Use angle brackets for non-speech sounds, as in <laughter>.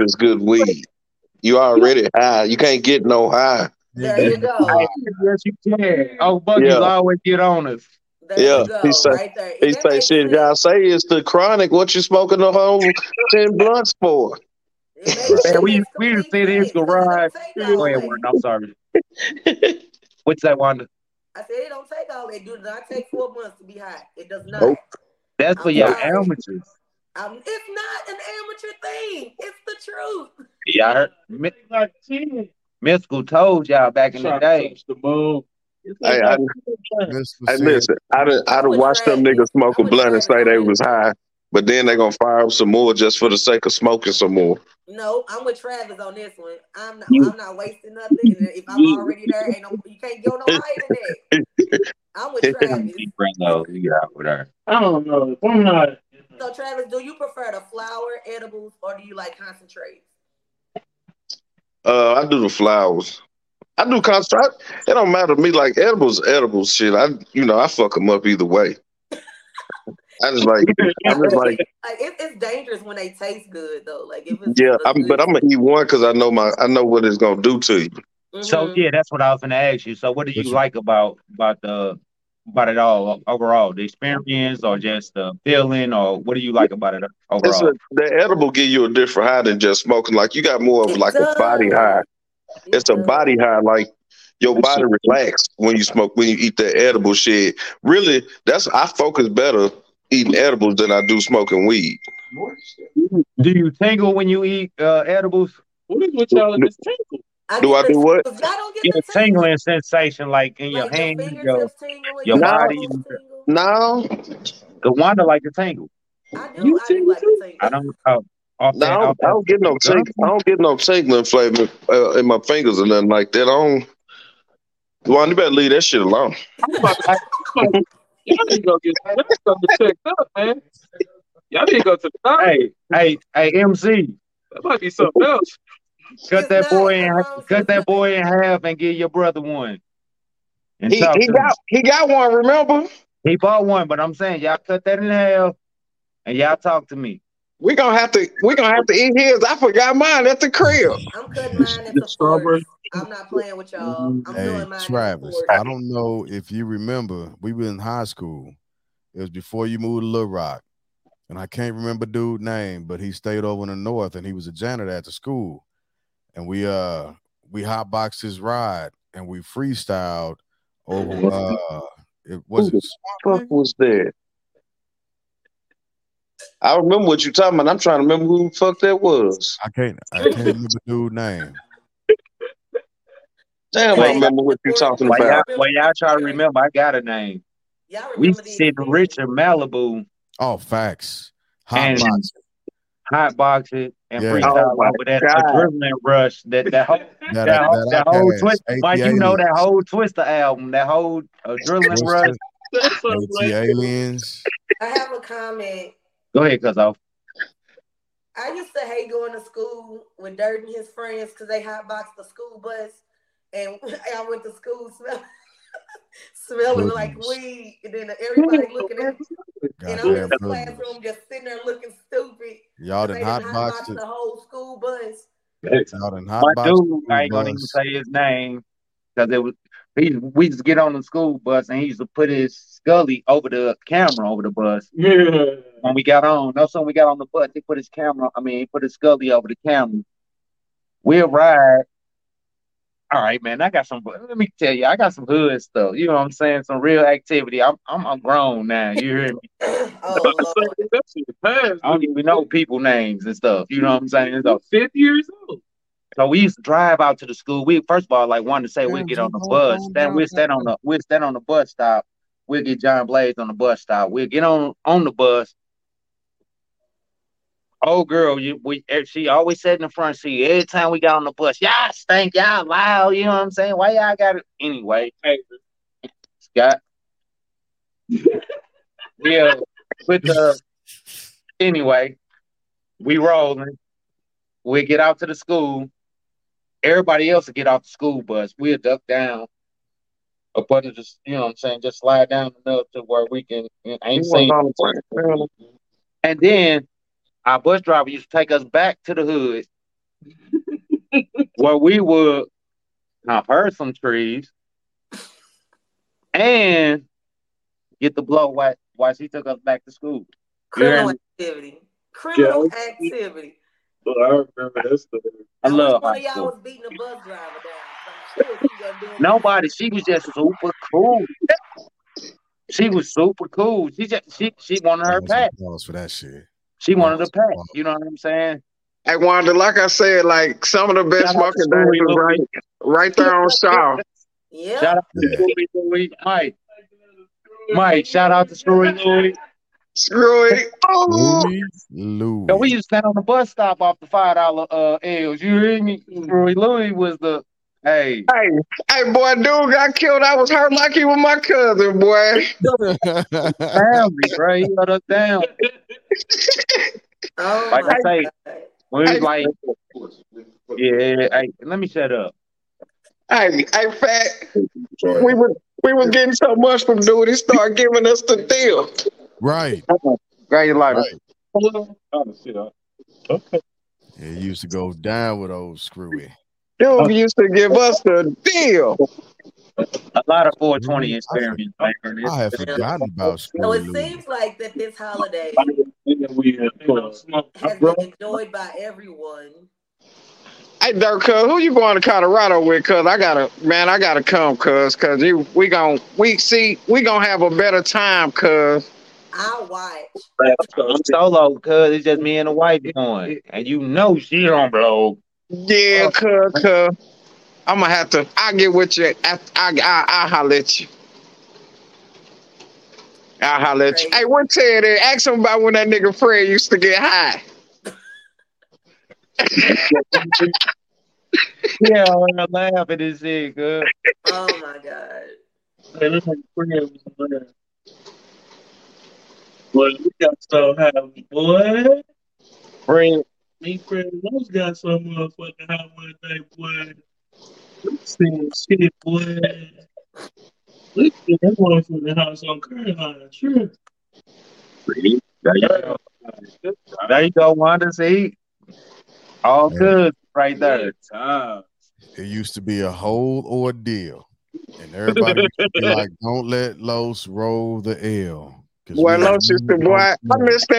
it's good weed. You already high. You can't get no high. There you go. Yes, you can. Oh, Bucky's Yeah. always get on us. There Yeah, you go. he say- right there. He that say shit. sense. Y'all say it's the chronic. What you smoking the whole ten blunts for? Man, it we makes we just complete sit in his sense. It don't garage. Go ahead. Warren. I'm sorry. What's that, Wanda? I said it don't take all that. It do not take four months to be hot. It does not. Nope. That's for I'm y'all sorry. amateurs. Um, it's not an amateur thing. It's the truth. Yeah, I heard. Mi- Mystical told y'all back in the day. the moon. Hey, I, Mr. hey, said, listen. I done, I done watched them niggas smoke a blunt and say they was high, but then they gonna fire up some more just for the sake of smoking some more. No, I'm with Travis on this one. I'm not. I'm not wasting nothing. If I'm already there, ain't no. You can't go no higher than that. <laughs> I'm with <laughs> Travis. Bring those. You get out with her. I don't know. If I'm not. So Travis, do you prefer the flower edibles or do you like concentrates? Uh, I do the flowers. I do concentrate. It don't matter to me. Like edibles, edibles shit. I, you know, I fuck them up either way. I just like, I just <laughs> like, Like it, it's dangerous when they taste good though. Like if it's yeah. I'm, but I'm gonna eat one because I know my, I know what it's gonna do to you. So Mhm. yeah, that's what I was gonna ask you. So what do you What you- like about about the about it all overall? The experience or just the feeling or what do you like about it overall? a, the edible give you a different high than just smoking. Like you got more of like a body high. It's a body high. Like your body relax when you smoke when you eat that edible shit. Really, that's I focus better eating edibles than I do smoking weed. do you tingle when you eat uh, edibles? What is with y'all in this tinkle? I Do get I the- do what? Y'all don't get Get a the tingle. tingling sensation like in your Like hand, your your fingertips tingle, body. toes. No, the Wanda like the tingle. I do. You I do like the tingle. I don't oh, off no, that, I don't, I don't get no ting- I don't get no tingling flavor uh, in my fingers or nothing like that. I don't. Well, you better leave that shit alone. I'm about to, to- y'all need to go get y'all need to go checked up, man. Y'all need to go to the doctor. Hey, hey, hey, MC, That might be something else. <laughs> cut that boy in That's what I'm cut that boy in half and give your brother one. And He talk he to him. got he got one. Remember, He bought one, but I'm saying y'all cut that in half and y'all talk to me. we gonna have to we gonna have to eat his. I forgot mine at the crib. I'm cutting mine into Strawberry. fours. I'm not playing with y'all. I'm mm-hmm. Hey, doing mine Travis, I don't know if you remember, we were in high school. It was before you moved to Little Rock. And I can't remember dude name, but he stayed over in the north and he was a janitor at the school. And we uh we hotboxed his ride and we freestyled over uh it was Who it the fuck was that? I remember what you're talking about. I'm trying to remember who the fuck that was. I can't I can't remember dude name. Damn, I remember what you're talking While y'all, about. while y'all try to remember, I got a name. Y'all We remember these in. Richard Malibu, Oh, facts. And- Hotbox. Hot box it, and Yeah. freestyle Oh my over that God. adrenaline rush. That that whole <laughs> That, that, whole, that that whole iPad, twist. Mike, you know that whole Twista album, that whole adrenaline rush. That's something AT like aliens. I have a comment. Go ahead, cuz off. I used to hate going to school with Dirt and his friends because they hotboxed the school bus, and <laughs> I went to school smell, <laughs> smelling like weed, and then everybody looking at me, and I'm in the classroom just sitting there looking stupid. Y'all They done done hotboxed hotboxed it. the whole school bus. Y'all done My hotboxed dude, the I ain't gonna even bus. say his name because it was he. We used to get on the school bus and he used to put his Scully over the camera over the bus. Yeah. When we got on, no, so when we got on the bus, he put his camera. I mean, he put his Scully over the camera. We'll ride. All right, man. I got some. Let me tell you, I got some hood stuff. You know what I'm saying? Some real activity. I'm I'm, I'm grown now. You hear me? <laughs> oh <laughs> Lord. That shit passed. I don't even know people names and stuff. You know what I'm saying? So, Fifty years old. so we used to drive out to the school. We first of all like wanted to say we'd get on the bus. Then we'd stand on the we'd stand on the bus stop. We'll get John Blaze on the bus stop. We'll get on on the bus. Oh girl, you we eh, she always sat in the front seat every time we got on the bus. Y'all stink, y'all loud. You know what I'm saying? Why y'all got it anyway? Hey, Scott. <laughs> yeah, with the anyway, we rolling. We get out to the school. Everybody else will get off the school bus. We'll duck down. A bunch of just, you know what I'm saying, just slide down enough to where we can ain't seen. And then our bus driver used to take us back to the hood where we would now hurt some trees and get the blow while, while she took us back to school. Criminal activity. Criminal Yeah. activity. Oh, I remember that story. I I love one high of y'all was beating a bus driver down. I'm sure she Nobody. She was just super cool. She was super cool. She just she she wanted her Round of for that shit. She wanted a pack. Wow. You know what I'm saying? Hey Wanda, like I said, like some of the best Shout out to days right, right there on <laughs> Shaw. Yeah. Shout out to Yeah. Story Louis. Mike. Mike, shout out to Story Louis. Screw it. Oh, Louis, Louis. Yo, we used to stand on the bus stop off the five dollar uh L's. You hear me? Story Louis was the hey. hey, hey, boy, dude got killed. I was hurt like he was my cousin, boy. <laughs> Family, bro. He let us down. Oh Like I say, God. We was Hey. like, yeah, hey, let me shut up. Hey, hey, fat. We were we was getting so much from dude. He started giving us the deal. right. Great life. Right. Oh, shit. Okay. Yeah, he used to go down with old Screwy. Dude used to give us the deal. A lot of 420 experience, man. I have forgotten about So Screwy it Louis. seems like that this holiday And then we uh, you know, smoke. has been enjoyed by everyone. Hey, Dirk, cuz, who you going to Colorado with? Cuz I gotta, man, I gotta come, cuz, cuz you, we gonna, we see, we gonna have a better time, cuz. I'll watch. I'm solo because it's just me and the wife going. And you know she don't blow. Yeah, uh, cuz, cuz. I'm gonna have to. I get with you. I, I, I, I holler at you. I holler at you. Hey, what Ted? there? Eh? Ask him about when that nigga Fred used to get high. <laughs> Yeah, when I laugh at this shit, good. Oh my God. Man, this like friend was man. Boy, we got so happy, boy. Friend, Me, friend, those got so motherfucking hot one day, boy. Same shit, boy. Look at that motherfucking house on Caroline, sure. there you go. There you go, Wanda. See? All good right there. Time. It used to be a whole ordeal. And everybody be <laughs> like, don't let Los roll the L. 'Cause Boy, we Los used to, don't boy, I miss that